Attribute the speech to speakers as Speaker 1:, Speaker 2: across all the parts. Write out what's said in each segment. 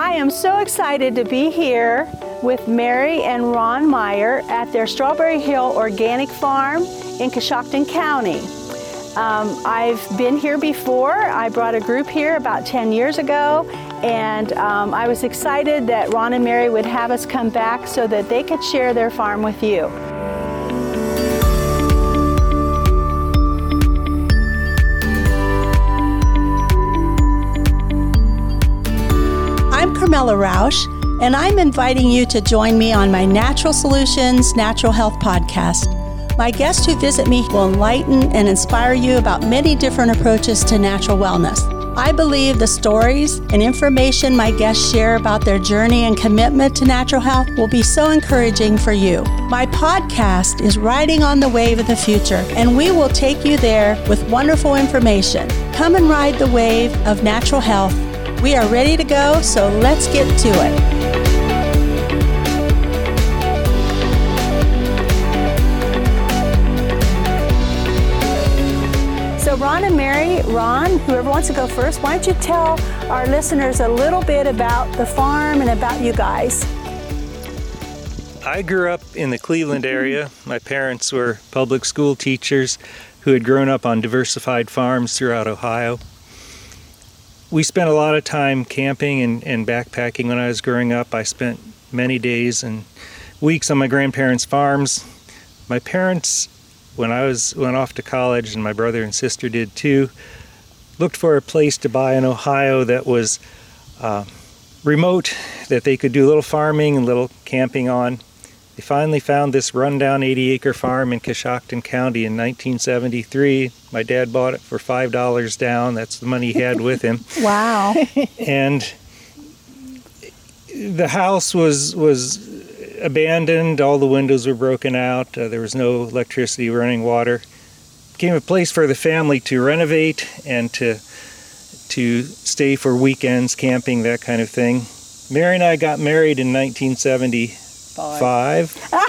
Speaker 1: I am so excited to be here with Mary and Ron Meyer at their Strawberry Hill Organic Farm in Coshocton County. Um, I've been here before. I brought a group here about 10 years ago, and um, I was excited that Ron and Mary would have us come back so that they could share their farm with you. Carmela Rausch, and I'm inviting you to join me on my Natural Solutions Natural Health podcast. My guests who visit me will enlighten and inspire you about many different approaches to natural wellness. I believe the stories and information my guests share about their journey and commitment to natural health will be so encouraging for you. My podcast is Riding on the Wave of the Future, and we will take you there with wonderful information. Come and ride the wave of natural health. We are ready to go, so let's get to it. So, Ron and Mary, Ron, whoever wants to go first, why don't you tell our listeners a little bit about the farm and about you guys?
Speaker 2: I grew up in the Cleveland area. My parents were public school teachers who had grown up on diversified farms throughout Ohio. We spent a lot of time camping and, and backpacking when I was growing up. I spent many days and weeks on my grandparents' farms. My parents when I was went off to college, and my brother and sister did too, looked for a place to buy in Ohio that was uh, remote, that they could do a little farming and little camping on. They finally found this rundown 80 acre farm in Coshocton County in 1973. My dad bought it for $5 down. That's the money he had with him.
Speaker 1: wow.
Speaker 2: and the house was was abandoned. All the windows were broken out. Uh, there was no electricity, running water. It became a place for the family to renovate and to to stay for weekends, camping, that kind of thing. Mary and I got married in 1975.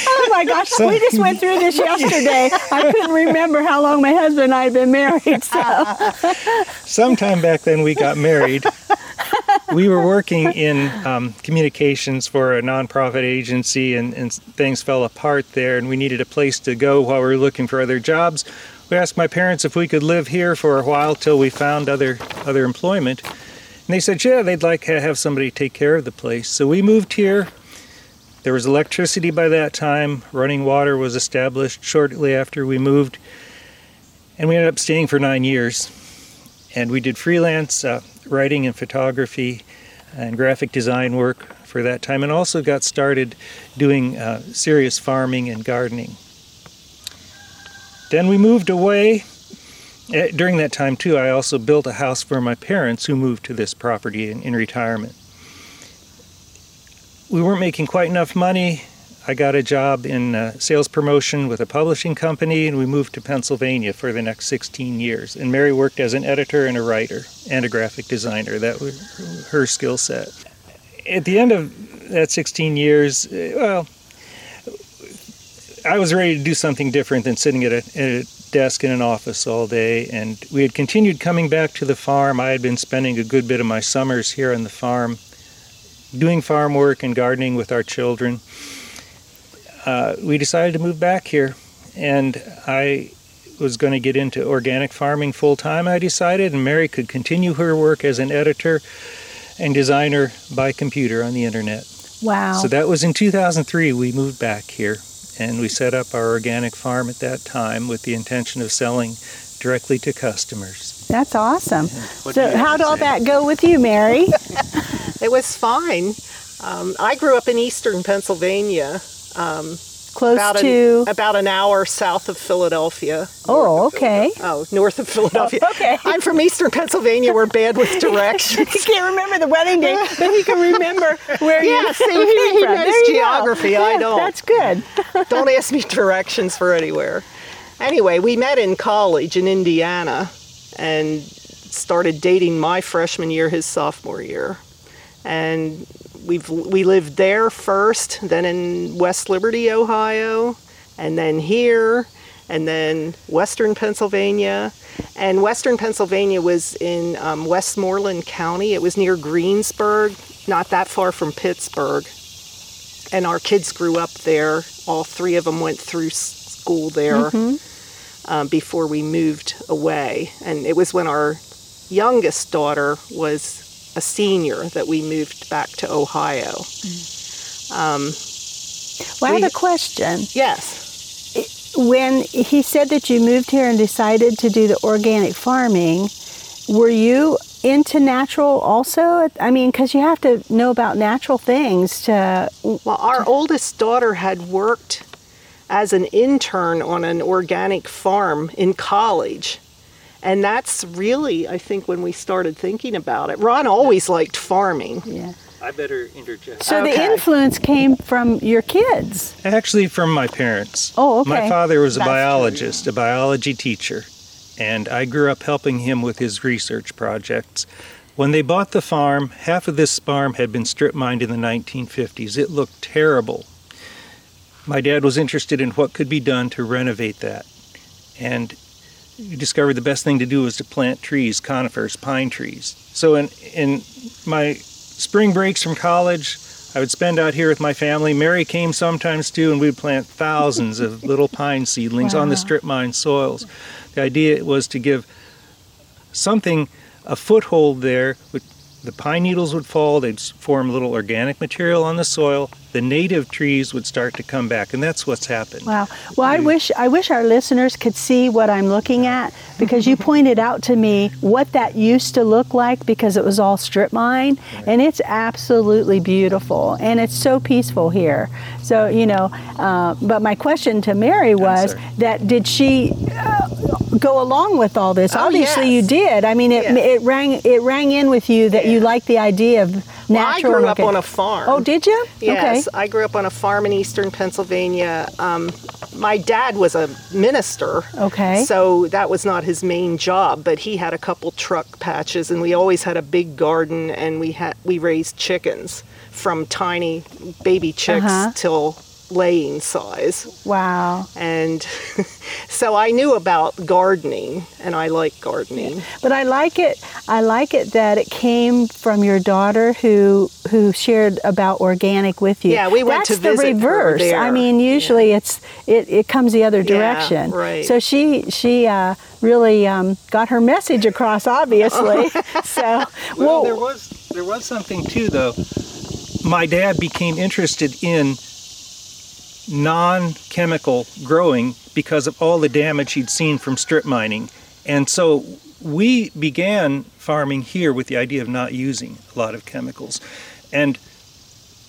Speaker 1: oh my gosh, so, we just went through this yesterday. I couldn't remember how long my husband and I had been married. So.
Speaker 2: Sometime back then we got married we were working in um, communications for a nonprofit agency, and, and, things fell apart there, and we needed a place to go while we were looking for other jobs. We asked my parents if we could live here for a while till we found other other employment, and they said, yeah, they'd like to have somebody take care of the place. So we moved here. There was electricity by that time. Running water was established shortly after we moved, and we ended up staying for nine years. And we did freelance uh, writing and photography and graphic design work for that time, and also got started doing uh, serious farming and gardening. Then we moved away. Uh, during that time, too, I also built a house for my parents who moved to this property in, in retirement. We weren't making quite enough money I got a job in uh, sales promotion with a publishing company, and we moved to Pennsylvania for the next 16 years. And Mary worked as an editor and a writer and a graphic designer. That was her skill set. At the end of that 16 years, uh, well, I was ready to do something different than sitting at a, at a desk in an office all day. And we had continued coming back to the farm. I had been spending a good bit of my summers here on the farm, doing farm work and gardening with our children uh, we decided to move back here, and I was going to get into organic farming full time. I decided, and Mary could continue her work as an editor and designer by computer on the internet.
Speaker 1: Wow!
Speaker 2: So that was in 2003. We moved back here, and we set up our organic farm at that time with the intention of selling directly to customers.
Speaker 1: That's awesome. So, how did all that go with you, Mary?
Speaker 3: it was fine. Um, I grew up in eastern Pennsylvania,
Speaker 1: um, Close
Speaker 3: about
Speaker 1: to
Speaker 3: an, about an hour south of Philadelphia.
Speaker 1: Oh, okay.
Speaker 3: Oh, north of Philadelphia.
Speaker 1: Oh, okay.
Speaker 3: I'm from Eastern Pennsylvania. We're bad with directions.
Speaker 1: he can't remember the wedding date, but he can remember where
Speaker 3: yeah, see, he,
Speaker 1: he
Speaker 3: knows geography.
Speaker 1: I
Speaker 3: don't.
Speaker 1: That's good.
Speaker 3: don't ask me directions for anywhere. Anyway, we met in college in Indiana, and started dating my freshman year, his sophomore year, and we've we lived there first, then in West Liberty, Ohio, and then here, and then Western Pennsylvania, And Western Pennsylvania was in um, Westmoreland County. It was near Greensburg, not that far from Pittsburgh. And our kids grew up there. All three of them went through school there um, before we moved away. And it was when our youngest daughter was a senior that we moved back to Ohio.
Speaker 1: Um, well, I have a question.
Speaker 3: Yes.
Speaker 1: When he said that you moved here and decided to do the organic farming, were you into natural also? I mean, because you have to know about natural things to.
Speaker 3: Well, our oldest daughter had worked as an intern on an organic farm in college. And that's really, I think, when we started thinking about it. Ron always liked farming.
Speaker 1: Yeah.
Speaker 2: I better interject.
Speaker 1: So the influence came from your kids.
Speaker 2: Actually, from my parents.
Speaker 1: Oh, okay.
Speaker 2: My father was a
Speaker 3: That's true.
Speaker 2: biologist, a biology teacher, and I grew up helping him with his research projects. When they bought the farm, half of this farm had been strip mined in the 1950s. It looked terrible. My dad was interested in what could be done to renovate that. And he discovered the best thing to do was to plant trees, conifers, pine trees. So in in my spring breaks from college, I would spend out here with my family. Mary came sometimes too, and we'd plant thousands of little pine seedlings on the strip mine soils. The idea was to give something a foothold there. With the pine needles would fall, they'd form little organic material on the soil. The native trees would start to come back, and that's what's happened.
Speaker 1: Wow. Well, I wish I wish our listeners could see what I'm looking at because you pointed out to me what that used to look like because it was all strip mine, and it's absolutely beautiful and it's so peaceful here. So you know, uh, but my question to Mary was
Speaker 2: sorry.
Speaker 1: that did she uh, go along with all this?
Speaker 3: Oh,
Speaker 1: Obviously,
Speaker 3: yes.
Speaker 1: you did. I mean, it
Speaker 3: Yes.
Speaker 1: it rang it rang in with you that you
Speaker 3: Yeah.
Speaker 1: liked the idea of
Speaker 3: Well, I grew up on a farm.
Speaker 1: Oh, did you?
Speaker 3: Yes, I grew up on a farm in eastern Pennsylvania. Um, my dad was a minister.
Speaker 1: Okay.
Speaker 3: So that was not his main job, but he had a couple truck patches, and we always had a big garden, and we had we raised chickens from tiny baby chicks
Speaker 1: Uh-huh.
Speaker 3: till laying size.
Speaker 1: Wow.
Speaker 3: And so I knew about gardening, and I like gardening.
Speaker 1: But I like it. I like it that it came from your daughter who who shared about organic with you.
Speaker 3: Yeah, we went
Speaker 1: That's
Speaker 3: to
Speaker 1: the
Speaker 3: visit her
Speaker 1: reverse. I mean, usually it's it, it comes the other
Speaker 3: Yeah,
Speaker 1: direction.
Speaker 3: right.
Speaker 1: So she she uh, really um, got her message across, obviously. so
Speaker 2: Well, there was there was something too, though. My dad became interested in non-chemical growing because of all the damage he'd seen from strip mining, and so we began farming here with the idea of not using a lot of chemicals, and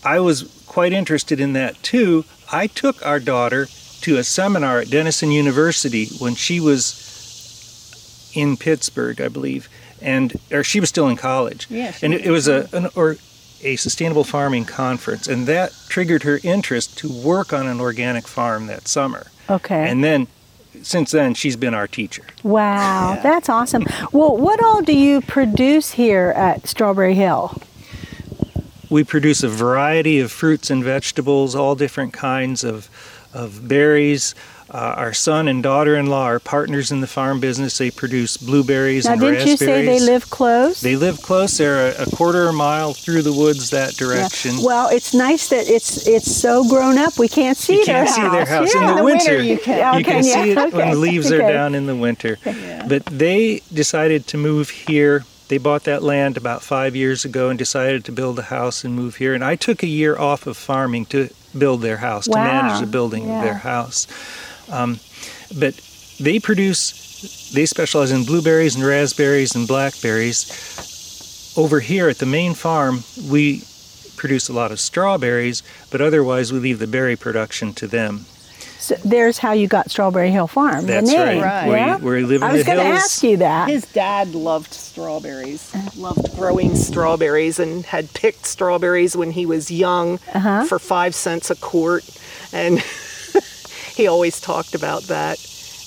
Speaker 2: I was quite interested in that too. I took our daughter to a seminar at Denison University when she was in Pittsburgh, I believe, and or she was still in college.
Speaker 1: Yeah,
Speaker 2: and it, it was a an, or a sustainable farming conference, and that triggered her interest to work on an organic farm that summer.
Speaker 1: okay.
Speaker 2: And then, since then, she's been our teacher.
Speaker 1: wow,
Speaker 2: Yeah.
Speaker 1: that's awesome. Well, what all do you produce here at Strawberry Hill?
Speaker 2: We produce a variety of fruits and vegetables, all different kinds of, of berries. Uh, our son and daughter-in-law are partners in the farm business. They produce blueberries
Speaker 1: Now,
Speaker 2: and
Speaker 1: didn't you
Speaker 2: raspberries.
Speaker 1: say they live close?
Speaker 2: They live close. They're a, a quarter of a mile through the woods that
Speaker 1: Yeah.
Speaker 2: direction.
Speaker 1: Well, it's nice that it's it's so grown up. We can't see
Speaker 2: you
Speaker 1: their
Speaker 2: can't see
Speaker 1: house.
Speaker 2: their house
Speaker 1: Yeah.
Speaker 2: in the,
Speaker 3: the
Speaker 2: winter.
Speaker 3: winter you can.
Speaker 2: You can
Speaker 1: Okay,
Speaker 2: see
Speaker 1: yeah,
Speaker 2: it when the leaves
Speaker 1: okay.
Speaker 2: are down in the winter. But they decided to move here. They bought that land about five years ago and decided to build a house and move here. And I took a year off of farming to build their house, to manage the building
Speaker 1: yeah.
Speaker 2: of their house. Um, but they produce, they specialize in blueberries and raspberries and blackberries. Over here at the main farm, we produce a lot of strawberries, but otherwise we leave the berry production to them.
Speaker 1: So there's how you got Strawberry Hill Farm. the
Speaker 2: That's
Speaker 1: name,
Speaker 2: right.
Speaker 3: Right.
Speaker 1: Yeah?
Speaker 2: We, we live in
Speaker 1: I was going to ask you that.
Speaker 3: His dad loved strawberries, loved growing strawberries, and had picked strawberries when he was young
Speaker 1: Uh-huh.
Speaker 3: for five cents a quart. And he always talked about that.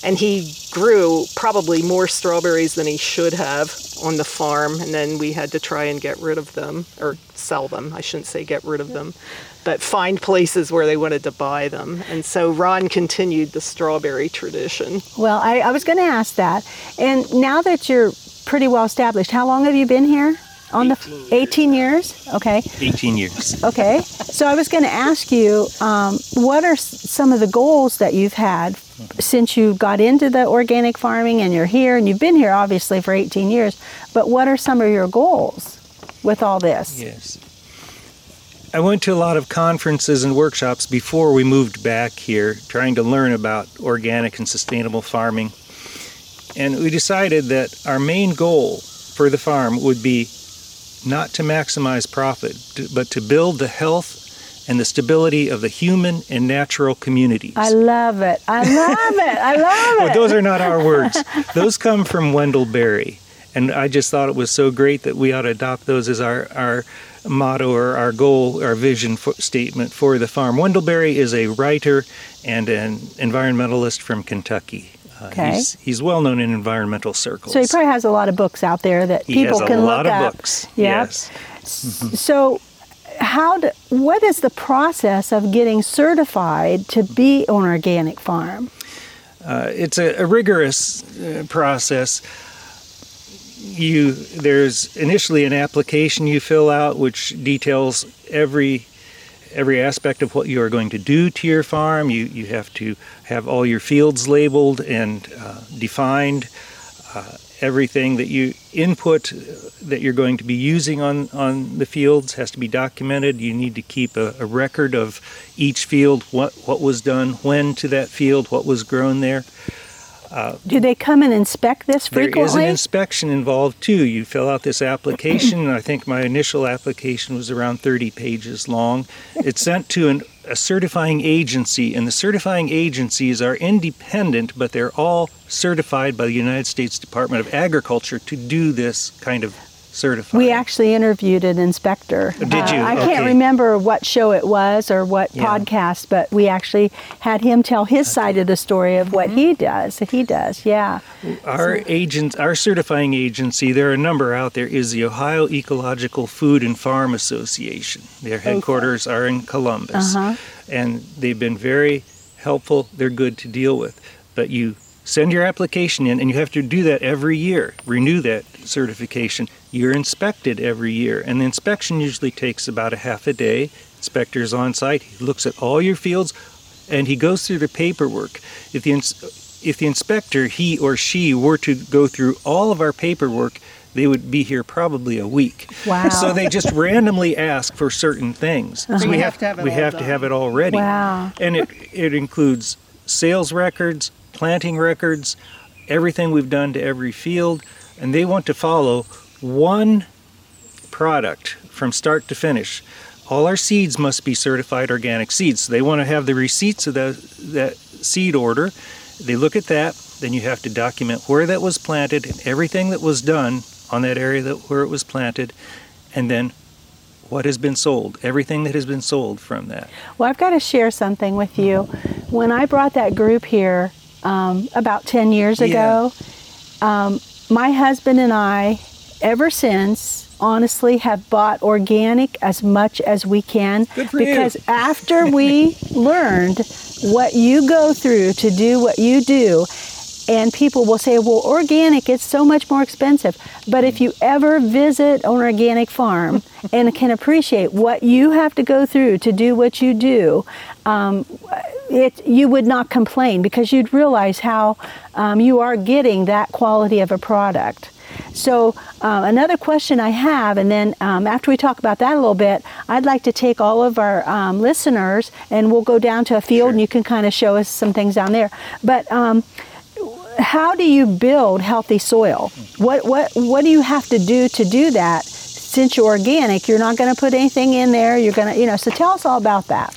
Speaker 3: And he grew probably more strawberries than he should have on the farm, and then we had to try and get rid of them or sell them. I shouldn't say get rid of them, but find places where they wanted to buy them. And so Ron continued the strawberry tradition.
Speaker 1: Well, I, I was going to ask that. And now that you're pretty well established, how long have you been here? On the 18 years? Okay.
Speaker 2: 18 years.
Speaker 1: Okay. So I was going to ask you, um, what are some of the goals that you've had since you got into the organic farming and you're here and you've been here obviously for 18 years, but what are some of your goals with all this?
Speaker 2: Yes. I went to a lot of conferences and workshops before we moved back here, trying to learn about organic and sustainable farming. And we decided that our main goal for the farm would be not to maximize profit, but to build the health and the stability of the human and natural communities.
Speaker 1: I love it. I love it. I love
Speaker 2: Well,
Speaker 1: it.
Speaker 2: those are not our words. Those come from Wendell Berry. And I just thought it was so great that we ought to adopt those as our, our motto or our goal, our vision for, statement for the farm. Wendell Berry is a writer and an environmentalist from Kentucky. Uh,
Speaker 1: Okay.
Speaker 2: He's, he's well known in environmental circles.
Speaker 1: so he probably has a lot of books out there that
Speaker 2: He
Speaker 1: people
Speaker 2: has a
Speaker 1: can
Speaker 2: lot
Speaker 1: look
Speaker 2: of
Speaker 1: up.
Speaker 2: books.
Speaker 1: Yep.
Speaker 2: Yes.
Speaker 1: So, how do, what is the process of getting certified to be an organic farm?
Speaker 2: Uh, it's a, a rigorous uh, process. You there's initially an application you fill out which details every every aspect of what you are going to do to your farm. You you have to have all your fields labeled and uh, defined. Uh, everything that you input that you're going to be using on, on the fields has to be documented. You need to keep a, a record of each field, what, what was done, when to that field, what was grown there.
Speaker 1: Uh, do they come and inspect this frequently?
Speaker 2: There is an inspection involved too. You fill out this application. I think my initial application was around 30 pages long. It's sent to an, a certifying agency, and the certifying agencies are independent, but they're all certified by the United States Department of Agriculture to do this kind of certifying.
Speaker 1: we actually interviewed an inspector.
Speaker 2: Did
Speaker 1: Uh,
Speaker 2: you?
Speaker 1: I can't remember what show it was or what
Speaker 2: Yeah.
Speaker 1: podcast, but we actually had him tell his side of the story of what he does. He does, yeah.
Speaker 2: Our agents, our certifying agency, there are a number out there, is the Ohio Ecological Food and Farm Association. Their headquarters are in Columbus.
Speaker 1: Uh-huh.
Speaker 2: And they've been very helpful. They're good to deal with. But you send your application in, and you have to do that every year, renew that certification. You're inspected every year, and the inspection usually takes about a half a day. Inspector's on site, he looks at all your fields, and he goes through the paperwork. If the ins- if the inspector, he or she, were to go through all of our paperwork, they would be here probably a week.
Speaker 1: Wow.
Speaker 2: So they just randomly ask for certain things. So uh-huh.
Speaker 3: we
Speaker 2: have,
Speaker 3: to have it
Speaker 2: we
Speaker 3: all
Speaker 2: have to have it all ready.
Speaker 1: Wow.
Speaker 2: And it it includes sales records, planting records, everything we've done to every field, and they want to follow one product from start to finish. All our seeds must be certified organic seeds. So they want to have the receipts of that, that seed order. They look at that, then you have to document where that was planted and everything that was done on that area that where it was planted, and then what has been sold, everything that has been sold from that.
Speaker 1: Well, I've got to share something with you. When I brought that group here um, about 10 years ago,
Speaker 2: Yeah.
Speaker 1: ago, um, my husband and I, ever since, honestly have bought organic as much as we can
Speaker 2: Good for you.
Speaker 1: because after we learned what you go through to do what you do and people will say well organic it's so much more expensive. But if you ever visit an organic farm and can appreciate what you have to go through to do what you do um, it, you would not complain because you'd realize how um, you are getting that quality of a product. So uh, another question I have, and then um, after we talk about that a little bit, I'd like to take all of our um, listeners and we'll go down to a field and you can kind of show us some things down there. But um, how do you build healthy soil? What what what do you have to do to do that? Since you're organic, you're not going to put anything in there. You're going to, you know. So tell us all about that.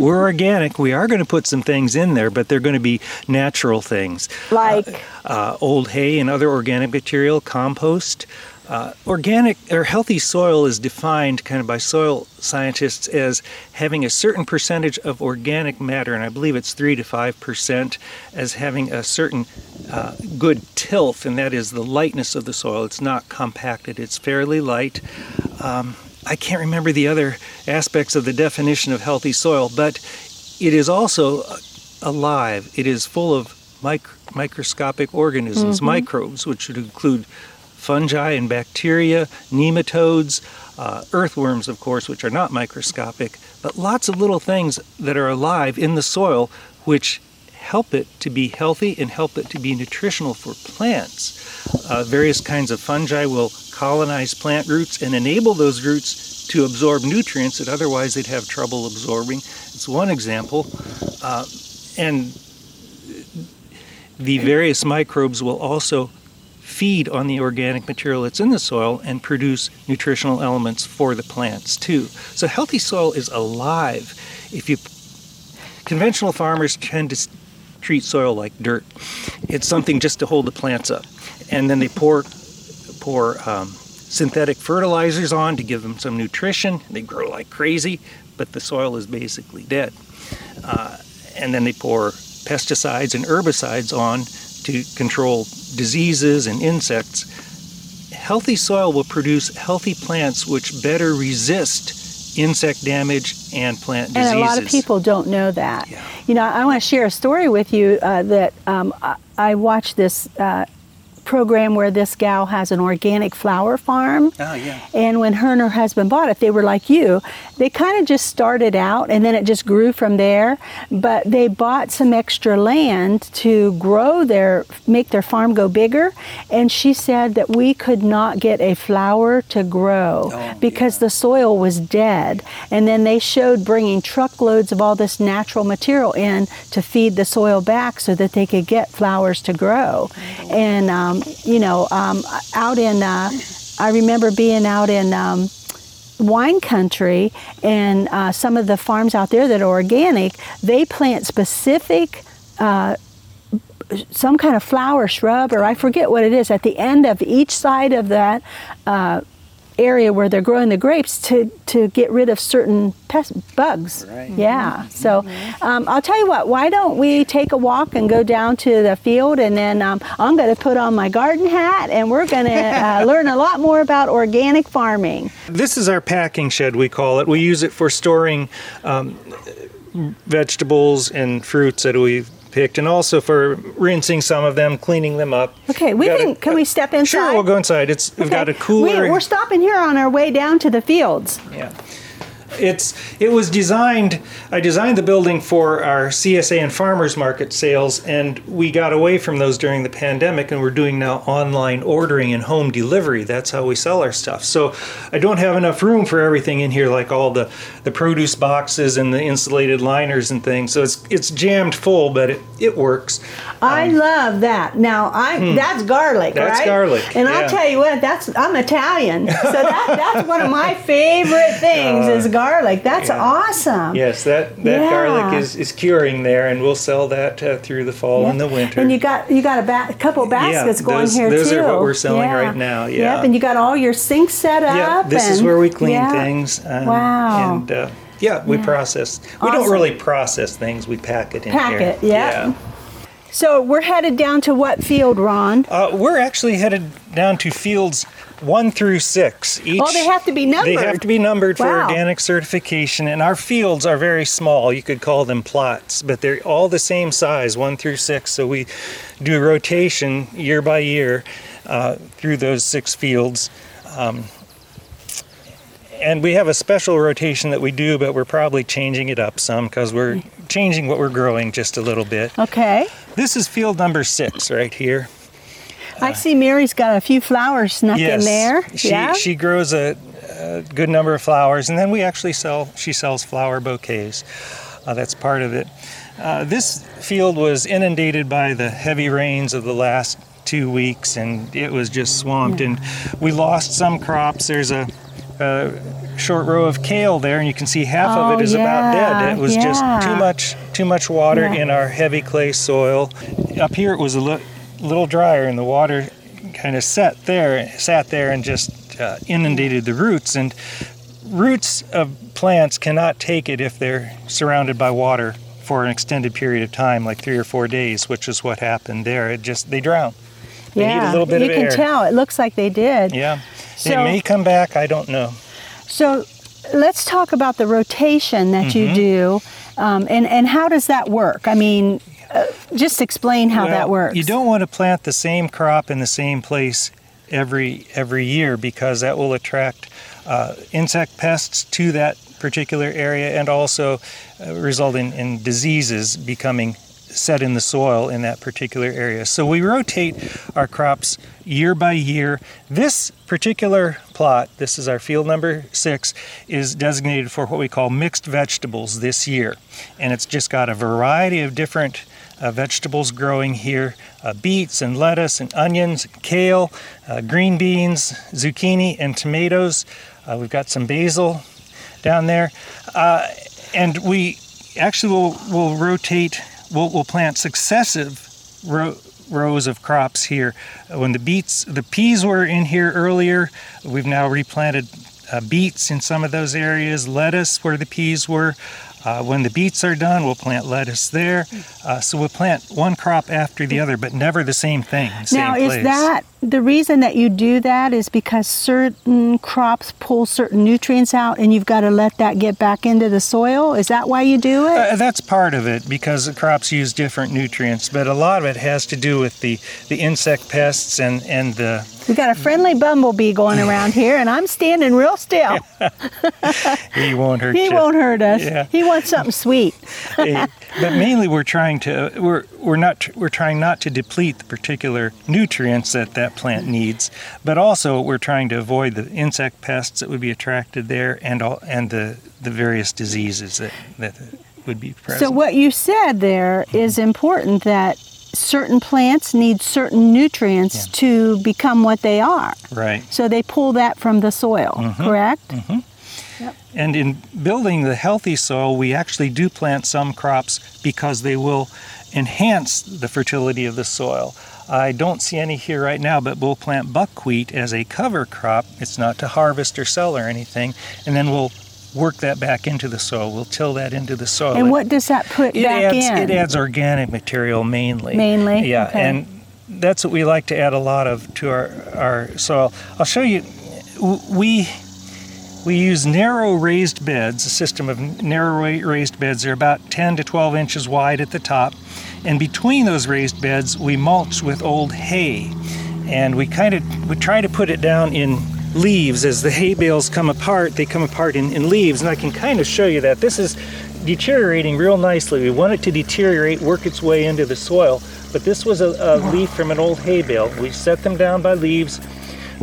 Speaker 2: We're organic. We are going to put some things in there, but they're going to be natural things.
Speaker 1: Like
Speaker 2: uh, old hay and other organic material, compost, Uh, organic or healthy soil is defined kind of by soil scientists as having a certain percentage of organic matter, and I believe it's 3 to 5 percent, as having a certain uh, good tilth, and that is the lightness of the soil. It's not compacted, it's fairly light. Um, I can't remember the other aspects of the definition of healthy soil, but it is also alive. It is full of microscopic organisms, mm-hmm. microbes, which would include fungi and bacteria, nematodes, uh, earthworms, of course, which are not microscopic, but lots of little things that are alive in the soil which help it to be healthy and help it to be nutritional for plants. Uh, various kinds of fungi will colonize plant roots and enable those roots to absorb nutrients that otherwise they'd have trouble absorbing. It's one example. Uh, and the various microbes will also feed on the organic material that's in the soil and produce nutritional elements for the plants too. So healthy soil is alive. If you conventional farmers tend to treat soil like dirt. It's something just to hold the plants up, and then they pour pour um, synthetic fertilizers on to give them some nutrition. They grow like crazy, but the soil is basically dead. Uh, and then they pour pesticides and herbicides on to control diseases and insects. Healthy soil will produce healthy plants which better resist insect damage and plant diseases.
Speaker 1: And a lot of people don't know that. Yeah. You know, I want to share a story with you uh, that um, I watched this uh, program where this gal has an organic flower farm.
Speaker 2: Oh, yeah.
Speaker 1: And when her and her husband bought it, they were like you. They kind of just started out and then it just grew from there. But they bought some extra land to grow their, make their farm go bigger. And she said that we could not get a flower to grow oh, because yeah. the soil was dead. And then they showed bringing truckloads of all this natural material in to feed the soil back so that they could get flowers to grow. Oh. And um, you know, um, out in, uh, I remember being out in um, wine country and uh, some of the farms out there that are organic, they plant specific. Uh, some kind of flower shrub, or I forget what it is, at the end of each side of that uh, area where they're growing the grapes to, to get rid of certain pest bugs. Right. Yeah. Mm-hmm. So um, I'll tell you what, why don't we take a walk and go down to the field and then um, I'm going to put on my garden hat and we're going to uh, learn a lot more about organic farming.
Speaker 2: This is our packing shed, we call it. We use it for storing um, vegetables and fruits that we picked, and also for rinsing some of them, cleaning them up.
Speaker 1: Okay, we, can. A, can we step inside?
Speaker 2: Sure, we'll go inside. It's we've got a cooler.
Speaker 1: We, we're stopping here on our way down to the fields.
Speaker 2: It's it was designed. I designed the building for our CSA and farmers market sales, and we got away from those during the pandemic, and we're doing now online ordering and home delivery. That's how we sell our stuff. So I don't have enough room for everything in here, like all the the produce boxes and the insulated liners and things. So it's it's jammed full, but it, it works.
Speaker 1: I um, love that. Now I hmm, that's garlic,
Speaker 2: that's
Speaker 1: right?
Speaker 2: garlic.
Speaker 1: And yeah. I'll tell you what, that's I'm Italian, so that, that's one of my favorite things uh, is garlic garlic. That's yeah. awesome.
Speaker 2: Yes, that, that yeah. garlic is, is curing there, and we'll sell that uh, through the fall yeah. and the winter.
Speaker 1: And you got you got a ba- couple baskets going
Speaker 2: those,
Speaker 1: here
Speaker 2: those
Speaker 1: too.
Speaker 2: Those are what we're selling right now. Yeah.
Speaker 1: Yep, and you got all your sinks set up.
Speaker 2: Yeah, this
Speaker 1: and,
Speaker 2: is where we clean things.
Speaker 1: Um, wow.
Speaker 2: And uh, yeah, we process. We awesome. don't really process things. We pack it in
Speaker 1: pack
Speaker 2: here.
Speaker 1: it. Yeah. So we're headed down to what field, Ron?
Speaker 2: Uh, we're actually headed down to fields one through six.
Speaker 1: Each, oh, they have to be numbered.
Speaker 2: They have to be numbered wow. for organic certification, and our fields are very small. You could call them plots, but they're all the same size, one through six. So we do rotation year by year uh, through those six fields. Um, and we have a special rotation that we do, but we're probably changing it up some because we're changing what we're growing just a little bit.
Speaker 1: Okay.
Speaker 2: This is field number six right here.
Speaker 1: I see Mary's got a few flowers snuck
Speaker 2: yes,
Speaker 1: in there.
Speaker 2: She,
Speaker 1: yeah.
Speaker 2: she grows a, a, good number of flowers, and then we actually sell. She sells flower bouquets. Uh, that's part of it. Uh, this field was inundated by the heavy rains of the last two weeks, and it was just swamped. Yeah. And we lost some crops. There's a, a, short row of kale there, and you can see half
Speaker 1: oh,
Speaker 2: of it is
Speaker 1: yeah,
Speaker 2: about dead. It was
Speaker 1: yeah.
Speaker 2: just too much too much water in our heavy clay soil. Up here, it was a little little drier and the water kind of sat there, sat there, and just uh, inundated the roots. And roots of plants cannot take it if they're surrounded by water for an extended period of time, like three or four days, which is what happened there. It just they drown. They
Speaker 1: yeah,
Speaker 2: need a little bit
Speaker 1: you can
Speaker 2: air.
Speaker 1: tell. It looks like they did.
Speaker 2: Yeah,
Speaker 1: So-
Speaker 2: they may come back. I don't know.
Speaker 1: So let's talk about the rotation that you
Speaker 2: Mm-hmm.
Speaker 1: do, um, and and how does that work? I mean, uh, just explain how that works.
Speaker 2: You don't want to plant the same crop in the same place every every year because that will attract uh, insect pests to that particular area and also uh, result in, in diseases becoming set in the soil in that particular area. So we rotate our crops year by year. This particular plot, this is our field number six, is designated for what we call mixed vegetables this year. And it's just got a variety of different uh, vegetables growing here uh, beets and lettuce and onions, kale, uh, green beans, zucchini, and tomatoes. Uh, we've got some basil down there. Uh, and we actually will, will rotate, we'll, we'll plant successive ro- rows of crops here. When the beets, the peas were in here earlier, we've now replanted uh, beets in some of those areas, lettuce where the peas were. Uh, when the beets are done, we'll plant lettuce there. Uh, so we'll plant one crop after the other, but never the same thing. Same
Speaker 1: now, is
Speaker 2: place.
Speaker 1: that the reason that you do that? Is because certain crops pull certain nutrients out, and you've got to let that get back into the soil? Is that why you do it?
Speaker 2: Uh, that's part of it because the crops use different nutrients, but a lot of it has to do with the, the insect pests and, and the
Speaker 1: we got a friendly bumblebee going around here, and I'm standing real still.
Speaker 2: he won't hurt
Speaker 1: He
Speaker 2: you.
Speaker 1: won't hurt us.
Speaker 2: Yeah.
Speaker 1: He wants something sweet.
Speaker 2: But mainly we're trying to we're we're not we're trying not to deplete the particular nutrients that that plant needs, but also we're trying to avoid the insect pests that would be attracted there and all and the the various diseases that that would be present.
Speaker 1: So what you said there is important that certain plants need certain nutrients
Speaker 2: Yeah.
Speaker 1: to become what they are.
Speaker 2: right.
Speaker 1: So they pull that from the soil,
Speaker 2: Mm-hmm.
Speaker 1: correct?
Speaker 2: And in building the healthy soil, we actually do plant some crops because they will enhance the fertility of the soil. I don't see any here right now, but we'll plant buckwheat as a cover crop. It's not to harvest or sell or anything. And then we'll work that back into the soil. We'll till that into the soil.
Speaker 1: And what does that put
Speaker 2: it
Speaker 1: back
Speaker 2: adds,
Speaker 1: in?
Speaker 2: It adds organic material mainly.
Speaker 1: Mainly?
Speaker 2: Yeah,
Speaker 1: Okay.
Speaker 2: and that's what we like to add a lot of to our, our soil. I'll show you. We we use narrow raised beds, a system of narrow raised beds. They're about 10 to 12 inches wide at the top. And between those raised beds, we mulch with old hay. And we kind of we try to put it down in leaves as the hay bales come apart. They come apart in, in leaves. And I can kind of show you that. This is deteriorating real nicely. We want it to deteriorate, work its way into the soil. But this was a, a leaf from an old hay bale. We set them down by leaves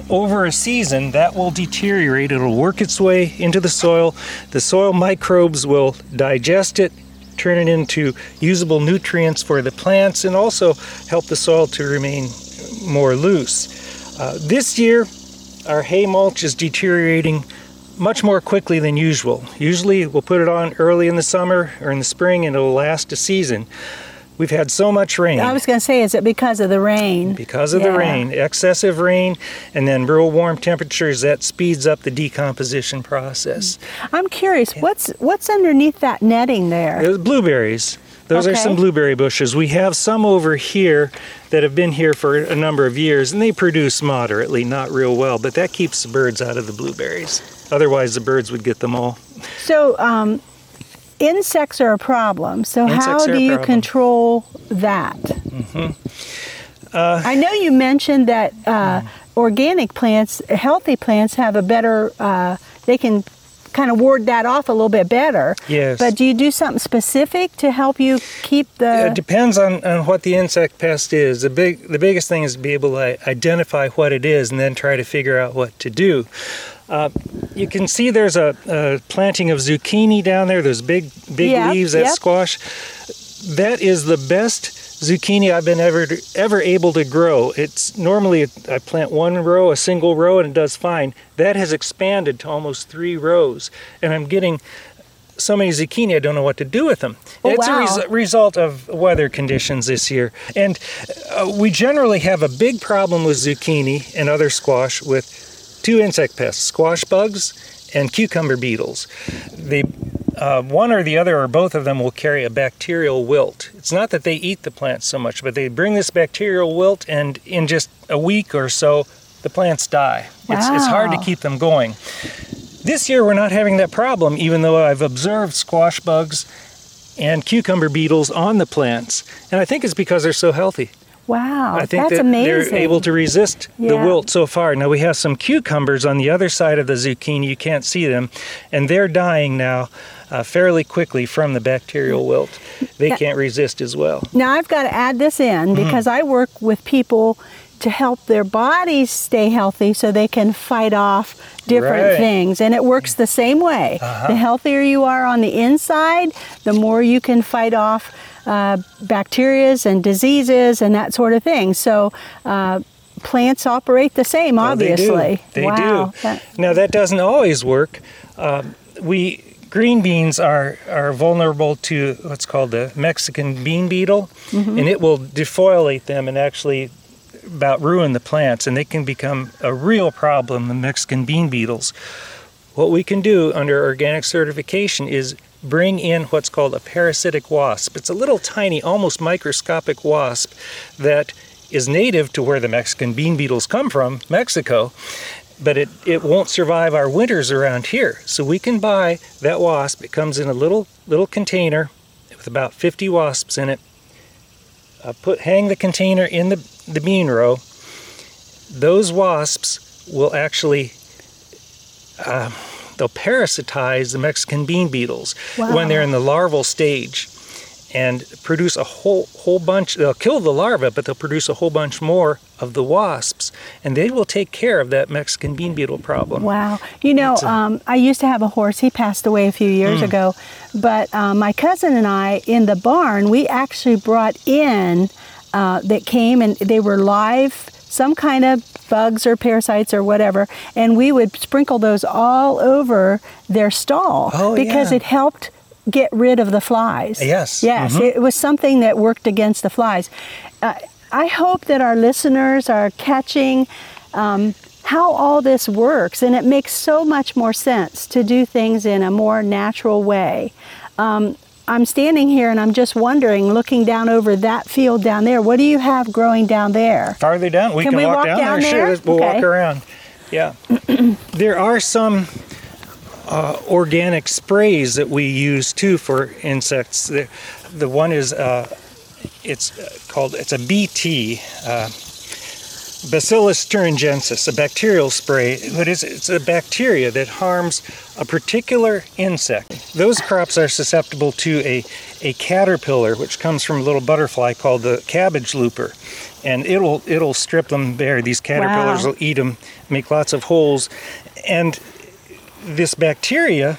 Speaker 2: over a season that will deteriorate. It'll work its way into the soil. The soil microbes will digest it turn it into usable nutrients for the plants and also help the soil to remain more loose. Uh, this year our hay mulch is deteriorating much more quickly than usual. Usually we'll put it on early in the summer or in the spring and it'll last a season we've had so much rain
Speaker 1: I was going to say, is it because of the rain?
Speaker 2: because of the rain, excessive rain, and then real warm temperatures that speeds up the decomposition process.
Speaker 1: I'm curious, what's what's underneath that netting there?
Speaker 2: There's blueberries. Those are some blueberry bushes. We have some over here that have been here for a number of years, and they produce moderately, not real well, but that keeps the birds out of the blueberries. Otherwise, the birds would get them all.
Speaker 1: So, um, insects are a problem. So, how
Speaker 2: Insects are
Speaker 1: do you.
Speaker 2: Mm-hmm.
Speaker 1: control that?
Speaker 2: Uh,
Speaker 1: I know you mentioned that uh, organic plants, healthy plants, have a better, uh, they can kind of ward that off a little bit better.
Speaker 2: Yes.
Speaker 1: But do you do something specific to help you keep the.
Speaker 2: It depends on, on what the insect pest is. The big the biggest thing is to be able to identify what it is and then try to figure out what to do. Uh, you can see there's a, a planting of zucchini down there. Those big big
Speaker 1: Yep,
Speaker 2: leaves that
Speaker 1: yep.
Speaker 2: squash. That is the best zucchini I've been ever ever able to grow. It's normally I plant one row, a single row, and it does fine. That has expanded to almost three rows, and I'm getting so many zucchini, I don't know what to do with them.
Speaker 1: Oh,
Speaker 2: it's
Speaker 1: wow.
Speaker 2: a res- result of weather conditions this year. And uh, we generally have a big problem with zucchini and other squash with two insect pests squash bugs and cucumber beetles. They uh, one or the other or both of them will carry a bacterial wilt. It's not that they eat the plants so much, but they bring this bacterial wilt, and in just a week or so, the plants die. It's, it's hard to keep them going. This year, we're not having that problem, even though I've observed squash bugs and cucumber beetles on the plants, and I think it's because they're so healthy.
Speaker 1: Wow,
Speaker 2: I think
Speaker 1: that's
Speaker 2: that
Speaker 1: amazing.
Speaker 2: they're able to resist the wilt so far. Now we have some cucumbers on the other side of the zucchini. You can't see them, and they're dying now uh, fairly quickly from the bacterial wilt. They
Speaker 1: Yeah.
Speaker 2: can't resist as well.
Speaker 1: Now I've got to add this in
Speaker 2: Mm-hmm.
Speaker 1: because I work with people to help their bodies stay healthy so they can fight off different
Speaker 2: Right.
Speaker 1: things and it works the same way.
Speaker 2: Uh-huh.
Speaker 1: The healthier you are on the inside, the more you can fight off uh, bacterias and diseases and that sort of thing. So uh, plants operate the same,
Speaker 2: Oh, they do.
Speaker 1: obviously.
Speaker 2: They
Speaker 1: wow.
Speaker 2: do.
Speaker 1: That-
Speaker 2: Now that doesn't always work. Um, we green beans are are vulnerable to what's called the Mexican bean beetle,
Speaker 1: Mm-hmm.
Speaker 2: and it will defoliate them and actually about ruin the plants, and they can become a real problem. The Mexican bean beetles. What we can do under organic certification is bring in what's called a parasitic wasp. It's a little tiny, almost microscopic wasp that is native to where the Mexican bean beetles come from, Mexico, but it, it won't survive our winters around here. So we can buy that wasp. It comes in a little little container with about 50 wasps in it. Uh, put hang the container in the, the bean row. Those wasps will actually uh, they'll parasitize the Mexican bean beetles when they're in the larval stage and produce a whole whole bunch they'll kill the larva but they'll produce a whole bunch more of the wasps and they will take care of that Mexican bean beetle problem.
Speaker 1: Wow. You know,
Speaker 2: a-
Speaker 1: um, I used to have a horse. He passed away a few years ago. But uh, my cousin and I, in the barn, we actually brought in uh, that came and they were live, some kind of bugs or parasites or whatever, and we would sprinkle those all over their stall
Speaker 2: Oh,
Speaker 1: because
Speaker 2: yeah.
Speaker 1: it helped get rid of the flies.
Speaker 2: Yes.
Speaker 1: Yes,
Speaker 2: Mhm.
Speaker 1: it was something that worked against the flies. Uh, I hope that our listeners are catching um, how all this works, and it makes so much more sense to do things in a more natural way. Um, I'm standing here and I'm just wondering, looking down over that field down there, what do you have growing down there?
Speaker 2: Farther down, we
Speaker 1: Can
Speaker 2: can,
Speaker 1: we
Speaker 2: walk,
Speaker 1: walk
Speaker 2: down,
Speaker 1: down
Speaker 2: there.
Speaker 1: there?
Speaker 2: Sure, we'll
Speaker 1: Okay.
Speaker 2: walk around. Yeah, there are some uh, organic sprays that we use too for insects. The, the one is uh, it's called it's a BT. Uh, Bacillus thuringiensis, a bacterial spray, but it's, it's a bacteria that harms a particular insect. Those crops are susceptible to a, a caterpillar, which comes from a little butterfly called the cabbage looper, and it'll it'll strip them bare. These caterpillars
Speaker 1: Wow.
Speaker 2: will eat them, make lots of holes, and this bacteria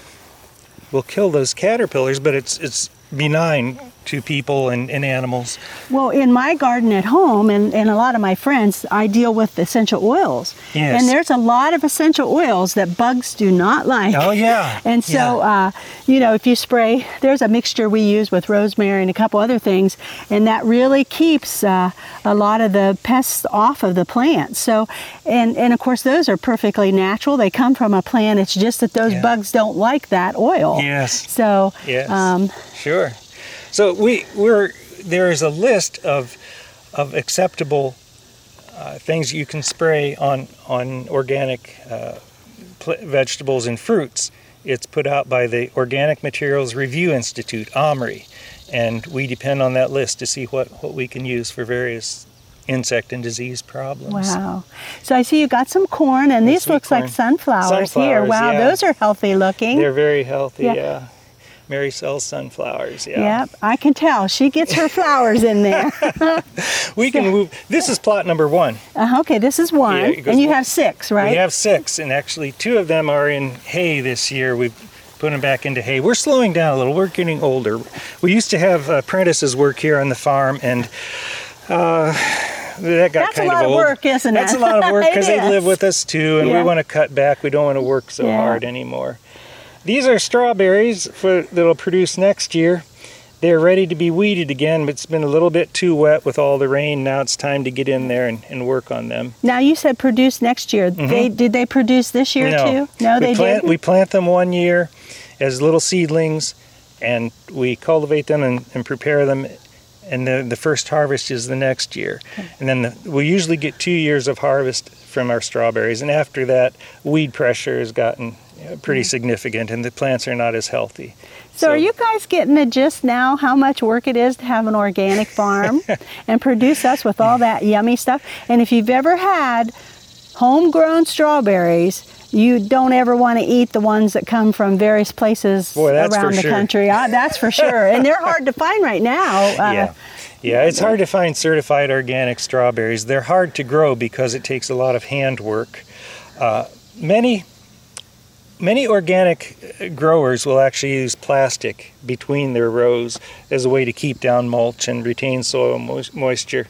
Speaker 2: will kill those caterpillars, but it's it's benign to people and, and animals.
Speaker 1: Well, in my garden at home and, and a lot of my friends, I deal with essential oils.
Speaker 2: Yes.
Speaker 1: And there's a lot of essential oils that bugs do not like.
Speaker 2: Oh, yeah.
Speaker 1: And so,
Speaker 2: Yeah.
Speaker 1: uh, you know, if you spray, there's a mixture we use with rosemary and a couple other things, and that really keeps uh, a lot of the pests off of the plant. So, and, and of course, those are perfectly natural. They come from a plant. It's just that those
Speaker 2: Yeah.
Speaker 1: bugs don't like that oil.
Speaker 2: Yes.
Speaker 1: So,
Speaker 2: Yes.
Speaker 1: um,
Speaker 2: Sure. So we we're there is a list of of acceptable uh, things you can spray on on organic uh, pl- vegetables and fruits. It's put out by the Organic Materials Review Institute, OMRI, and we depend on that list to see what, what we can use for various insect and disease problems.
Speaker 1: Wow. So I see you got some corn, and these
Speaker 2: sweet
Speaker 1: looks like
Speaker 2: corn.
Speaker 1: sunflowers, here. Wow,
Speaker 2: yeah.
Speaker 1: those are healthy looking.
Speaker 2: They're very healthy,
Speaker 1: Yeah.
Speaker 2: yeah. Mary sells sunflowers, yeah.
Speaker 1: Yep, I can tell. She gets her flowers in there.
Speaker 2: We can move. This is plot number one.
Speaker 1: Uh, okay, this is one,
Speaker 2: Yeah, goes
Speaker 1: and you have six, right?
Speaker 2: We have six, and actually two of them are in hay this year. We've put them back into hay. We're slowing down a little. We're getting older. We used to have apprentices work here on the farm, and uh, that got
Speaker 1: That's a lot
Speaker 2: of
Speaker 1: of work, isn't it?
Speaker 2: That's a lot of work because they live with us too, and
Speaker 1: Yeah.
Speaker 2: we want to cut back. We don't want to work so
Speaker 1: Yeah.
Speaker 2: hard anymore. These are strawberries for, that'll produce next year. They're ready to be weeded again, but it's been a little bit too wet with all the rain. Now it's time to get in there and, and work on them.
Speaker 1: Now you said produce next year. They did they produce this year
Speaker 2: Mm-hmm. no,
Speaker 1: too? No,
Speaker 2: we
Speaker 1: they
Speaker 2: plant,
Speaker 1: didn't.
Speaker 2: We plant them one year as little seedlings, and we cultivate them and, and prepare them. And the, the first harvest is the next year. And then the, we usually get two years of harvest from our strawberries. And after that, weed pressure has gotten pretty significant, and the plants are not as healthy.
Speaker 1: So, are you guys getting the gist now how much work it is to have an organic farm and produce us with all that yummy stuff? And if you've ever had homegrown strawberries, you don't ever want to eat the ones that come from various places
Speaker 2: Boy,
Speaker 1: around the
Speaker 2: sure.
Speaker 1: country. Uh, that's for sure. and they're hard to find right now. Uh,
Speaker 2: yeah. Yeah, it's hard to find certified organic strawberries. They're hard to grow because it takes a lot of handwork. Uh, many many organic uh, growers will actually use plastic between their rows as a way to keep down mulch and retain soil mois- moisture.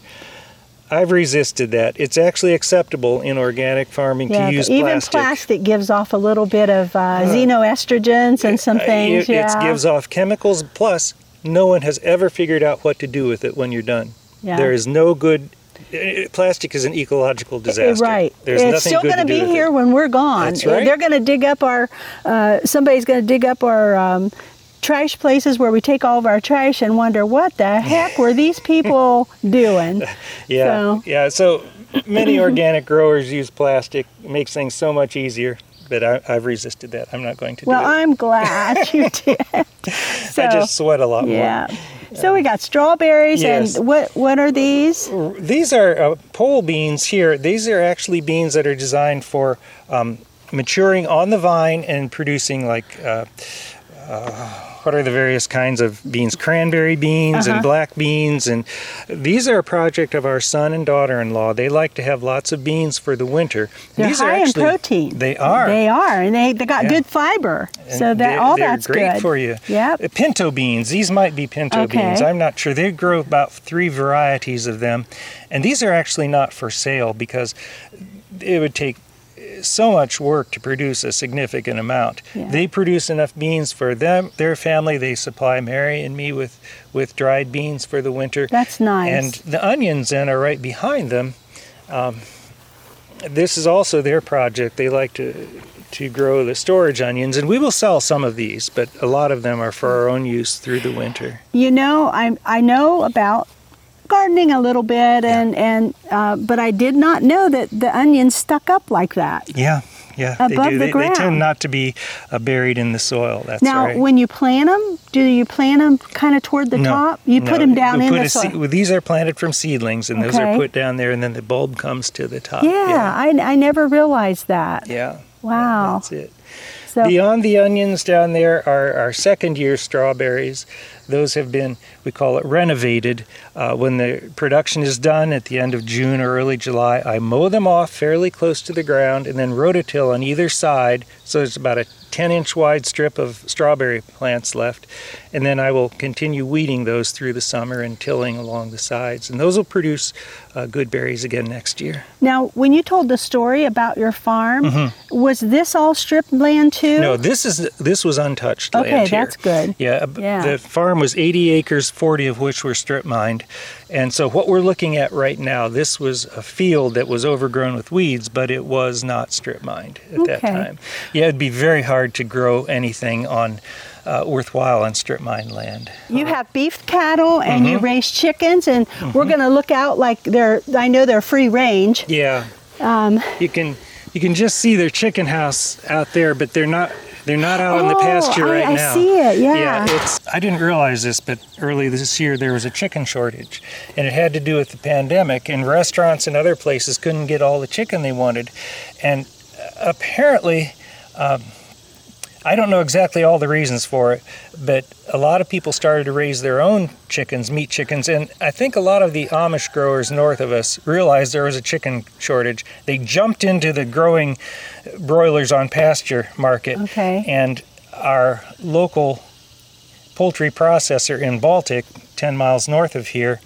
Speaker 2: I've resisted that. It's actually acceptable in organic farming
Speaker 1: Yeah,
Speaker 2: to use
Speaker 1: even
Speaker 2: plastic.
Speaker 1: plastic gives off a little bit of uh, xenoestrogens and some
Speaker 2: Uh,
Speaker 1: things.
Speaker 2: It,
Speaker 1: yeah.
Speaker 2: it gives off chemicals. Plus, no one has ever figured out what to do with it when you're done.
Speaker 1: Yeah.
Speaker 2: There is no good. Plastic is an ecological disaster.
Speaker 1: Right.
Speaker 2: There's
Speaker 1: it's still going
Speaker 2: to
Speaker 1: be here
Speaker 2: it.
Speaker 1: when we're gone.
Speaker 2: That's right.
Speaker 1: They're going to dig up our. Uh, somebody's going to dig up our. Um, Trash places where we take all of our trash and wonder what the heck were these people doing?
Speaker 2: Yeah,
Speaker 1: So-
Speaker 2: yeah. So many organic growers use plastic. It makes things so much easier. But I, I've resisted that. I'm not going to
Speaker 1: Well,
Speaker 2: do it.
Speaker 1: Well, I'm glad you did. So,
Speaker 2: I just sweat a lot more.
Speaker 1: yeah. So we got strawberries
Speaker 2: Yes.
Speaker 1: and what what are these?
Speaker 2: These are uh, pole beans here. These are actually beans that are designed for um, maturing on the vine and producing like. Uh, uh, what are the various kinds of beans? Cranberry beans
Speaker 1: Uh-huh.
Speaker 2: and black beans, and these are a project of our son and daughter-in-law. They like to have lots of beans for the winter.
Speaker 1: They're
Speaker 2: these
Speaker 1: high
Speaker 2: are actually,
Speaker 1: in protein.
Speaker 2: They are.
Speaker 1: They are, and they they got
Speaker 2: Yeah.
Speaker 1: good fiber.
Speaker 2: And
Speaker 1: so that
Speaker 2: they're-
Speaker 1: all
Speaker 2: they're
Speaker 1: that's
Speaker 2: great
Speaker 1: good
Speaker 2: for you.
Speaker 1: Yep.
Speaker 2: Uh, Pinto beans. These might be pinto
Speaker 1: Okay.
Speaker 2: beans. I'm not sure. They grow about three varieties of them, and these are actually not for sale because it would take so much work to produce a significant amount.
Speaker 1: Yeah.
Speaker 2: They produce enough beans for them, their family. They supply Mary and me with with dried beans for the winter.
Speaker 1: That's nice.
Speaker 2: And the onions then are right behind them. Um, this is also their project. They like to to grow the storage onions, and we will sell some of these, but a lot of them are for our own use through the winter.
Speaker 1: You know, I I know about gardening a little bit, and and uh, but I did not know that the onions stuck up like that.
Speaker 2: Yeah, yeah,
Speaker 1: Above
Speaker 2: they
Speaker 1: the
Speaker 2: do. They, they
Speaker 1: ground.
Speaker 2: tend not to be uh, buried in the soil. That's
Speaker 1: now,
Speaker 2: right.
Speaker 1: when you plant them, do you plant them kind of toward the
Speaker 2: No,
Speaker 1: top? You
Speaker 2: no,
Speaker 1: put them down in the soil.
Speaker 2: seed- well, these are planted from seedlings, and those are put down there, and then the bulb comes to the top.
Speaker 1: yeah, I, I never realized that.
Speaker 2: yeah.
Speaker 1: Wow.
Speaker 2: That's it.
Speaker 1: So
Speaker 2: Beyond the onions down there are our second year strawberries. Those have been, we call it renovated. Uh, when the production is done at the end of June or early July, I mow them off fairly close to the ground and then rototill on either side. So there's about a 10 inch wide strip of strawberry plants left. And then I will continue weeding those through the summer and tilling along the sides. And those will produce uh, good berries again next year.
Speaker 1: now, when you told the story about your farm, was this all strip land too?
Speaker 2: Mm-hmm. No, this is this was untouched
Speaker 1: Okay,
Speaker 2: land here.
Speaker 1: that's good.
Speaker 2: Yeah,
Speaker 1: Yeah.
Speaker 2: the farm was 80 acres, 40 of which were strip mined, and so what we're looking at right now, this was a field that was overgrown with weeds, but it was not strip mined at that
Speaker 1: Okay.
Speaker 2: time. Yeah, it'd be very hard to grow anything on uh, worthwhile on strip mine land.
Speaker 1: You have beef cattle and
Speaker 2: Mm-hmm.
Speaker 1: you raise chickens, and we're going to look out like they're. I know they're free range.
Speaker 2: Yeah,
Speaker 1: Um,
Speaker 2: you can you can just see their chicken house out there, but they're not. They're not out in the
Speaker 1: Oh,
Speaker 2: pasture
Speaker 1: I-
Speaker 2: right
Speaker 1: I
Speaker 2: now.
Speaker 1: see it, yeah.
Speaker 2: it's. I didn't realize this, but early this year there was a chicken shortage, and it had to do with the pandemic. And restaurants and other places couldn't get all the chicken they wanted, and uh, apparently, um, I don't know exactly all the reasons for it, but a lot of people started to raise their own chickens, meat chickens, and I think a lot of the Amish growers north of us realized there was a chicken shortage. They jumped into the growing broilers on pasture market,
Speaker 1: Okay.
Speaker 2: and our local poultry processor in Baltic, 10 miles north of here,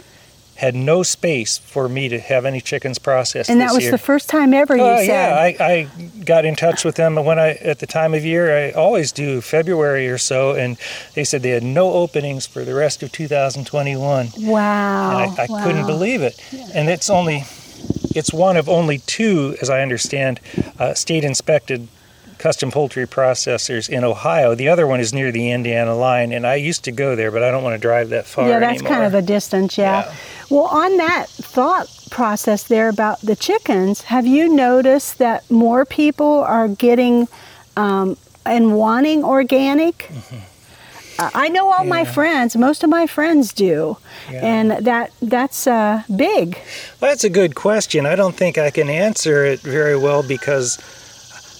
Speaker 2: had no space for me to have any chickens processed.
Speaker 1: And that was
Speaker 2: year.
Speaker 1: the first time ever you
Speaker 2: Uh,
Speaker 1: said.
Speaker 2: yeah, I, I got in touch with them when I at the time of year I always do February or so, and they said they had no openings for the rest of 2021.
Speaker 1: wow.
Speaker 2: And I, I
Speaker 1: wow.
Speaker 2: couldn't believe it. And it's only, it's one of only two, as I understand, uh, state inspected custom poultry processors in Ohio. The other one is near the Indiana line, and I used to go there, but I don't want to drive that far
Speaker 1: Yeah, that's
Speaker 2: anymore.
Speaker 1: kind of a distance, yeah.
Speaker 2: Yeah.
Speaker 1: Well, on that thought process there about the chickens, have you noticed that more people are getting um, and wanting organic? Uh, I know all my
Speaker 2: Mm-hmm.
Speaker 1: Friends, most of my friends do,
Speaker 2: Yeah.
Speaker 1: and that that's uh, big.
Speaker 2: Well, that's a good question. I don't think I can answer it very well because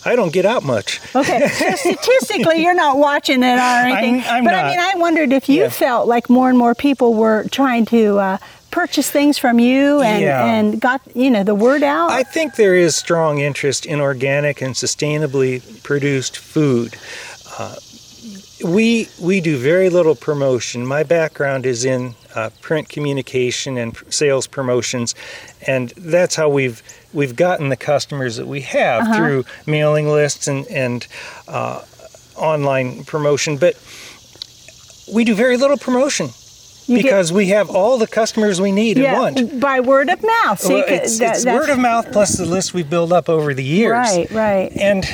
Speaker 2: I don't get out much.
Speaker 1: Okay, so statistically, you're not watching it or anything.
Speaker 2: I'm
Speaker 1: but I mean, I wondered if you
Speaker 2: Yeah.
Speaker 1: felt like more and more people were trying to uh, purchase things from you and,
Speaker 2: Yeah.
Speaker 1: and got you know the word out.
Speaker 2: I think there is strong interest in organic and sustainably produced food. Uh, we we do very little promotion. My background is in uh, print communication and sales promotions, and that's how we've we've gotten the customers that we have
Speaker 1: Uh-huh.
Speaker 2: through mailing lists and and uh, online promotion. But we do very little promotion
Speaker 1: You get-
Speaker 2: because we have all the customers we need
Speaker 1: yeah,
Speaker 2: and want.
Speaker 1: by word of mouth. So
Speaker 2: Well, it's,
Speaker 1: that-
Speaker 2: it's word of mouth plus the list we build up over the years.
Speaker 1: Right, right.
Speaker 2: And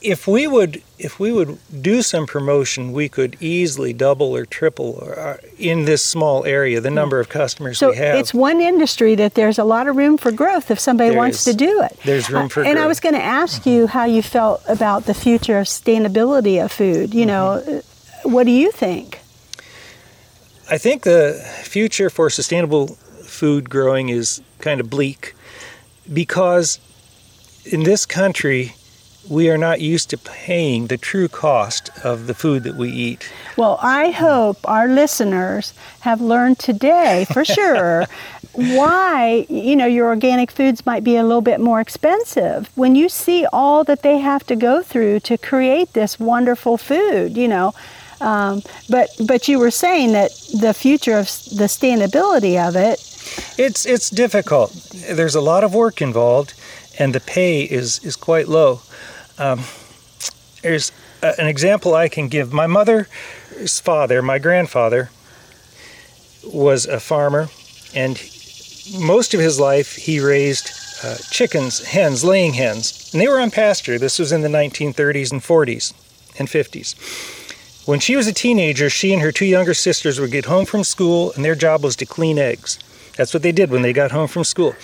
Speaker 2: if we would if we would do some promotion, we could easily double or triple uh, in this small area the number of customers
Speaker 1: So
Speaker 2: we have.
Speaker 1: it's one industry that there's a lot of room for growth if somebody
Speaker 2: There
Speaker 1: wants
Speaker 2: is.
Speaker 1: to do it.
Speaker 2: There's room
Speaker 1: Uh,
Speaker 2: for
Speaker 1: And I was going to ask you how you felt about the future of sustainability of food. You know,
Speaker 2: Mm-hmm.
Speaker 1: uh, what do you think?
Speaker 2: I think the future for sustainable food growing is kind of bleak because in this country we are not used to paying the true cost of the food that we eat.
Speaker 1: Well, I hope our listeners have learned today for sure why, you know, your organic foods might be a little bit more expensive. When you see all that they have to go through to create this wonderful food, you know, um, but but you were saying that the future of the sustainability of it
Speaker 2: It's it's difficult. There's a lot of work involved, and the pay is is quite low. Um, there's a, an example I can give. My mother's father, my grandfather, was a farmer, and most of his life he raised uh, chickens, hens, laying hens, and they were on pasture. This was in the 1930s and 40s and 50s. When she was a teenager, she and her two younger sisters would get home from school, and their job was to clean eggs. That's what they did when they got home from school.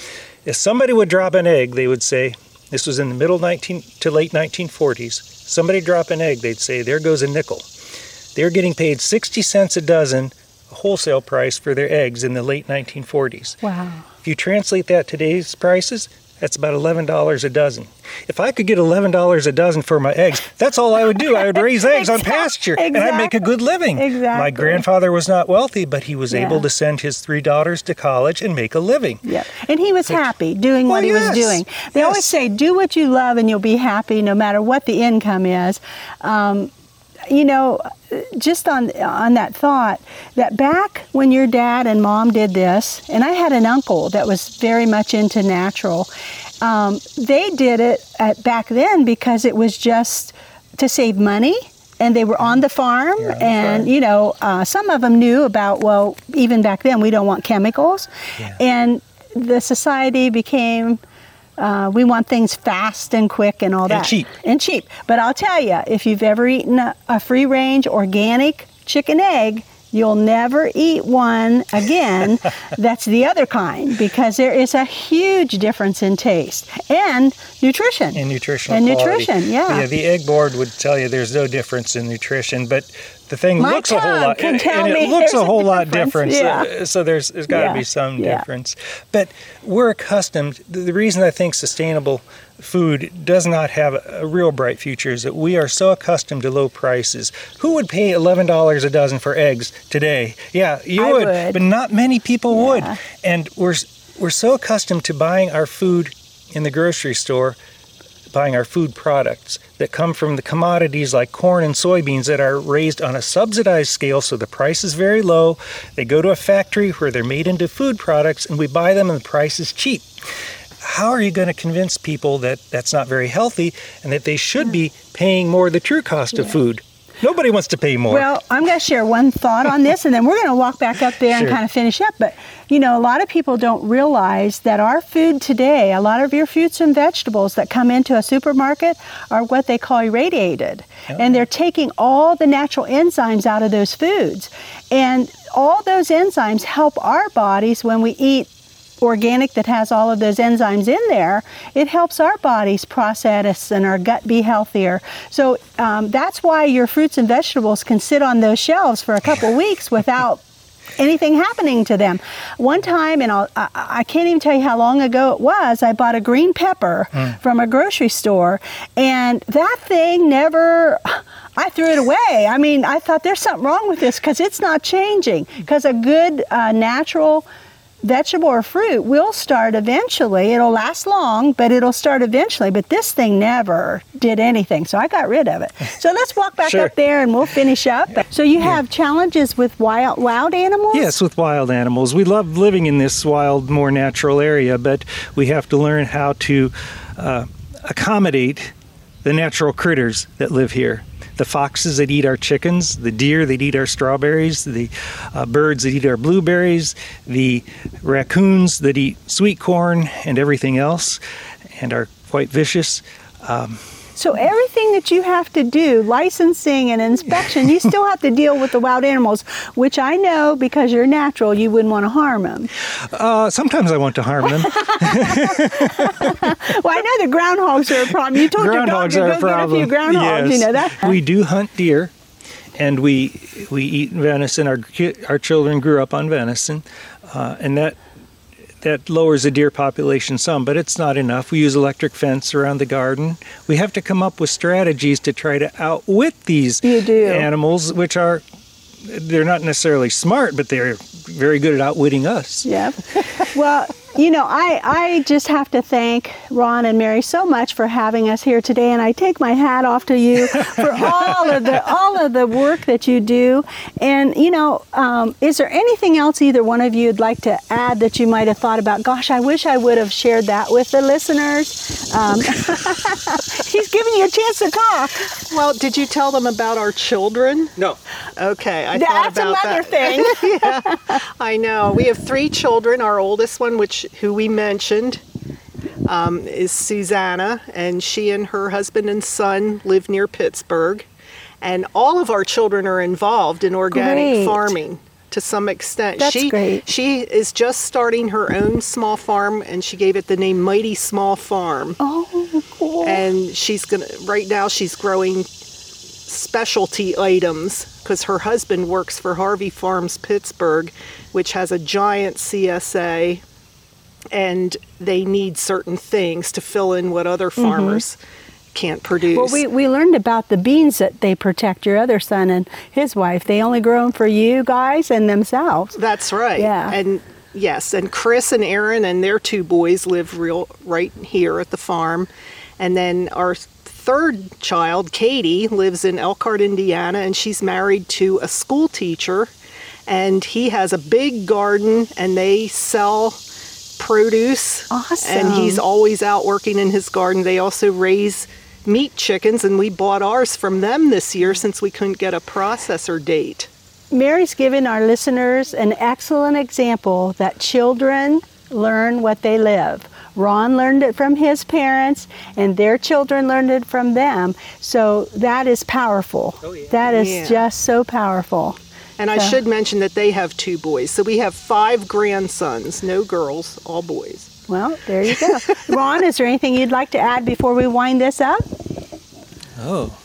Speaker 2: If somebody would drop an egg, they would say, this was in the middle 19 to late 1940s, somebody drop an egg, they'd say, there goes a nickel. They're getting paid 60 cents a dozen, wholesale price for their eggs in the late 1940s.
Speaker 1: wow.
Speaker 2: If you translate that today's prices, that's about $11 a dozen. If I could get $11 a dozen for my eggs, that's all I would do. I would raise eggs on
Speaker 1: Exact-
Speaker 2: pasture and I'd make a good living.
Speaker 1: Exactly.
Speaker 2: My grandfather was not wealthy, but he was
Speaker 1: Yeah.
Speaker 2: able to send his three daughters to college and make a living.
Speaker 1: Yeah, and he was happy doing what
Speaker 2: Well,
Speaker 1: he was doing. They always say, "Do what you love, and you'll be happy, no matter what the income is." Um, you know, just on on that thought, that back when your dad and mom did this, and I had an uncle that was very much into natural. Um, they did it at, back then because it was just to save money. And they were on the farm,
Speaker 2: Yeah,
Speaker 1: and
Speaker 2: farm.
Speaker 1: you know, uh, some of them knew about. Well, even back then, we don't want chemicals,
Speaker 2: Yeah.
Speaker 1: and the society became uh, we want things fast and quick and all that
Speaker 2: cheap.
Speaker 1: and cheap but i'll tell you if you've ever eaten a, a free range organic chicken egg you'll never eat one again that's the other kind because there is a huge difference in taste and nutrition
Speaker 2: in nutritional
Speaker 1: and
Speaker 2: quality.
Speaker 1: nutrition yeah
Speaker 2: Yeah, the egg board would tell you there's no difference in nutrition, but the thing
Speaker 1: My
Speaker 2: looks a whole lot and, and it looks a
Speaker 1: a
Speaker 2: whole lot different.
Speaker 1: yeah.
Speaker 2: So, there's there's got to
Speaker 1: Yeah,
Speaker 2: be some
Speaker 1: yeah.
Speaker 2: difference. But we're accustomed. The reason I think sustainable food does not have a, real bright future is that we are so accustomed to low prices. Who would pay eleven dollars a dozen for eggs today? Yeah, you would,
Speaker 1: would.
Speaker 2: but not many people
Speaker 1: Yeah.
Speaker 2: would. And we're we're so accustomed to buying our food in the grocery store buying our food products that come from the commodities like corn and soybeans that are raised on a subsidized scale, so the price is very low. They go to a factory where they're made into food products, and we buy them, and the price is cheap. How are you going to convince people that that's not very healthy and that they should be paying more the true cost of food? Nobody wants to pay more.
Speaker 1: Well, I'm going to share one thought on this, and then we're going to walk back up there
Speaker 2: Sure.
Speaker 1: and kind of finish up. But you know, a lot of people don't realize that our food today, a lot of your fruits and vegetables that come into a supermarket are what they call irradiated, oh. and they're taking all the natural enzymes out of those foods, and all those enzymes help our bodies when we eat organic that has all of those enzymes in there, it helps our bodies process and our gut be healthier. So um, that's why your fruits and vegetables can sit on those shelves for a couple weeks without anything happening to them. One time, and I'll, I, I can't even tell you how long ago it was, I bought a green pepper from a grocery store, and that thing never. I threw it away. I mean, I thought there's something wrong with this because it's not changing. Because a good uh, natural vegetable or fruit will start eventually. It'll last long, but it'll start eventually. But this thing never did anything, so I got rid of it. So let's walk back
Speaker 2: Sure.
Speaker 1: up there and we'll finish up. So you have challenges with wild wild animals?
Speaker 2: Yes, with wild animals. We love living in this wild, more natural area, but we have to learn how to uh, accommodate the natural critters that live here. The foxes that eat our chickens, the deer that eat our strawberries, the uh, birds that eat our blueberries, the raccoons that eat sweet corn and everything else, and are quite vicious.
Speaker 1: So everything that you have to do, licensing and inspection, you still have to deal with the wild animals, which I know because you're natural, you wouldn't want to harm them.
Speaker 2: Uh, sometimes I want to harm them.
Speaker 1: Well, I know the groundhogs are a problem. You told your dog
Speaker 2: groundhogs
Speaker 1: to go
Speaker 2: problem.
Speaker 1: get a few groundhogs.
Speaker 2: Yes.
Speaker 1: You know that.
Speaker 2: We do hunt deer, and we we eat venison. Our our children grew up on venison, uh, and that that lowers the deer population some, but it's not enough. We use electric fence around the garden. We have to come up with strategies to try to outwit these animals, which are they're not necessarily smart, but they're very good at outwitting us.
Speaker 1: Yeah. Well, you know, I, I just have to thank Ron and Mary so much for having us here today, and I take my hat off to you for all of the all of the work that you do. And you know, um, is there anything else either one of you would like to add that you might have thought about? Gosh, I wish I would have shared that with the listeners. Um, he's giving you a chance to talk.
Speaker 3: Well, did you tell them about our children?
Speaker 2: No.
Speaker 3: Okay, I thought about that.
Speaker 1: That's another
Speaker 3: that.
Speaker 1: thing.
Speaker 3: I know. We have three children. Our oldest one, which who we mentioned, um, is Susanna, and she and her husband and son live near Pittsburgh. And all of our children are involved in organic
Speaker 1: Great.
Speaker 3: farming to some extent.
Speaker 1: That's
Speaker 3: she,
Speaker 1: great.
Speaker 3: She is just starting her own small farm, and she gave it the name Mighty Small Farm.
Speaker 1: Oh, cool.
Speaker 3: And she's gonna. Right now, she's growing specialty items because her husband works for Harvey Farms Pittsburgh, which has a giant CSA, and they need certain things to fill in what other mm-hmm. farmers can't produce.
Speaker 1: Well, we, we learned about the beans that they protect your other son and his wife. They only grow them for you guys and themselves.
Speaker 3: That's right.
Speaker 1: Yeah.
Speaker 3: And yes, and Chris and Aaron and their two boys live real right here at the farm. And then our third child, Katie, lives in Elkhart, Indiana, and she's married to a school teacher. And he has a big garden, and they sell produce.
Speaker 1: Awesome.
Speaker 3: And he's always out working in his garden. They also raise meat chickens, and we bought ours from them this year since we couldn't get a processor date.
Speaker 1: Mary's given our listeners an excellent example that children learn what they live. Ron learned it from his parents, and their children learned it from them. So that is powerful.
Speaker 2: Oh, yeah.
Speaker 1: That is
Speaker 3: Yeah.
Speaker 1: just so powerful.
Speaker 3: And I should mention that they have two boys. So we have five grandsons, no girls, all boys.
Speaker 1: Well, there you go. Ron, is there anything you'd like to add before we wind this up?
Speaker 2: Oh.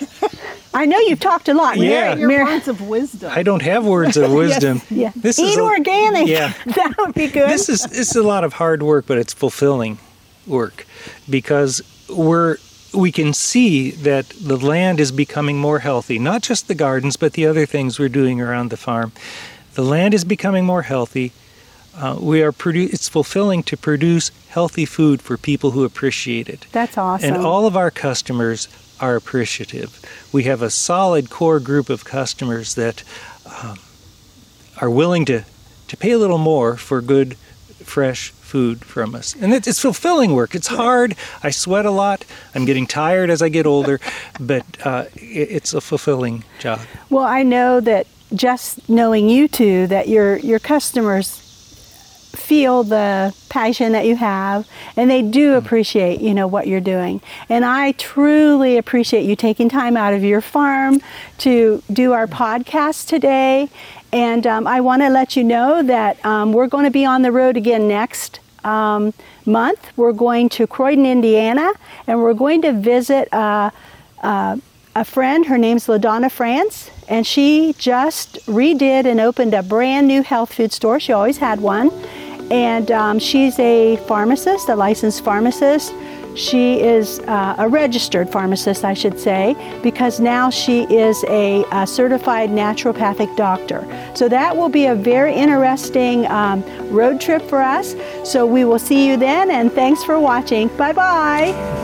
Speaker 1: I know you've talked a lot.
Speaker 2: Yeah.
Speaker 1: Mary,
Speaker 4: Your
Speaker 1: Mary-
Speaker 4: words of wisdom.
Speaker 2: I don't have words of wisdom.
Speaker 1: yeah.
Speaker 2: This
Speaker 1: Eat
Speaker 2: is a-
Speaker 1: organic.
Speaker 2: Yeah.
Speaker 1: that would be good.
Speaker 2: this is this is a lot of hard work, but it's fulfilling work because we're we can see that the land is becoming more healthy. Not just the gardens, but the other things we're doing around the farm. The land is becoming more healthy. Uh, we are produ- it's fulfilling to produce healthy food for people who appreciate it.
Speaker 1: That's awesome.
Speaker 2: And all of our customers are appreciative. We have a solid core group of customers that um, are willing to, to pay a little more for good, fresh food from us. And it's, it's fulfilling work. It's hard. I sweat a lot. I'm getting tired as I get older, but uh, it, it's a fulfilling job.
Speaker 1: Well, I know that just knowing you two, that your your customers feel the passion that you have and they do appreciate you know what you're doing and i truly appreciate you taking time out of your farm to do our podcast today and um, i want to let you know that um, we're going to be on the road again next um, month. We're going to corydon indiana and we're going to visit uh, uh, a friend. Her name's ladonna france and she just redid and opened a brand new health food store. She always had one. And um, she's a pharmacist, a licensed pharmacist. She is uh, a registered pharmacist, I should say, because now she is a, a certified naturopathic doctor. So that will be a very interesting um, road trip for us. So we will see you then, and thanks for watching. Bye bye.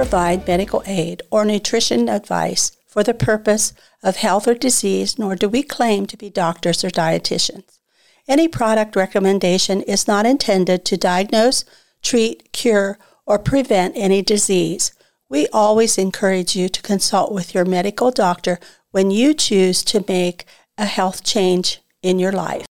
Speaker 1: Provide medical aid or nutrition advice for the purpose of health or disease, nor do we claim to be doctors or dietitians. Any product recommendation is not intended to diagnose, treat, cure, or prevent any disease. We always encourage you to consult with your medical doctor when you choose to make a health change in your life.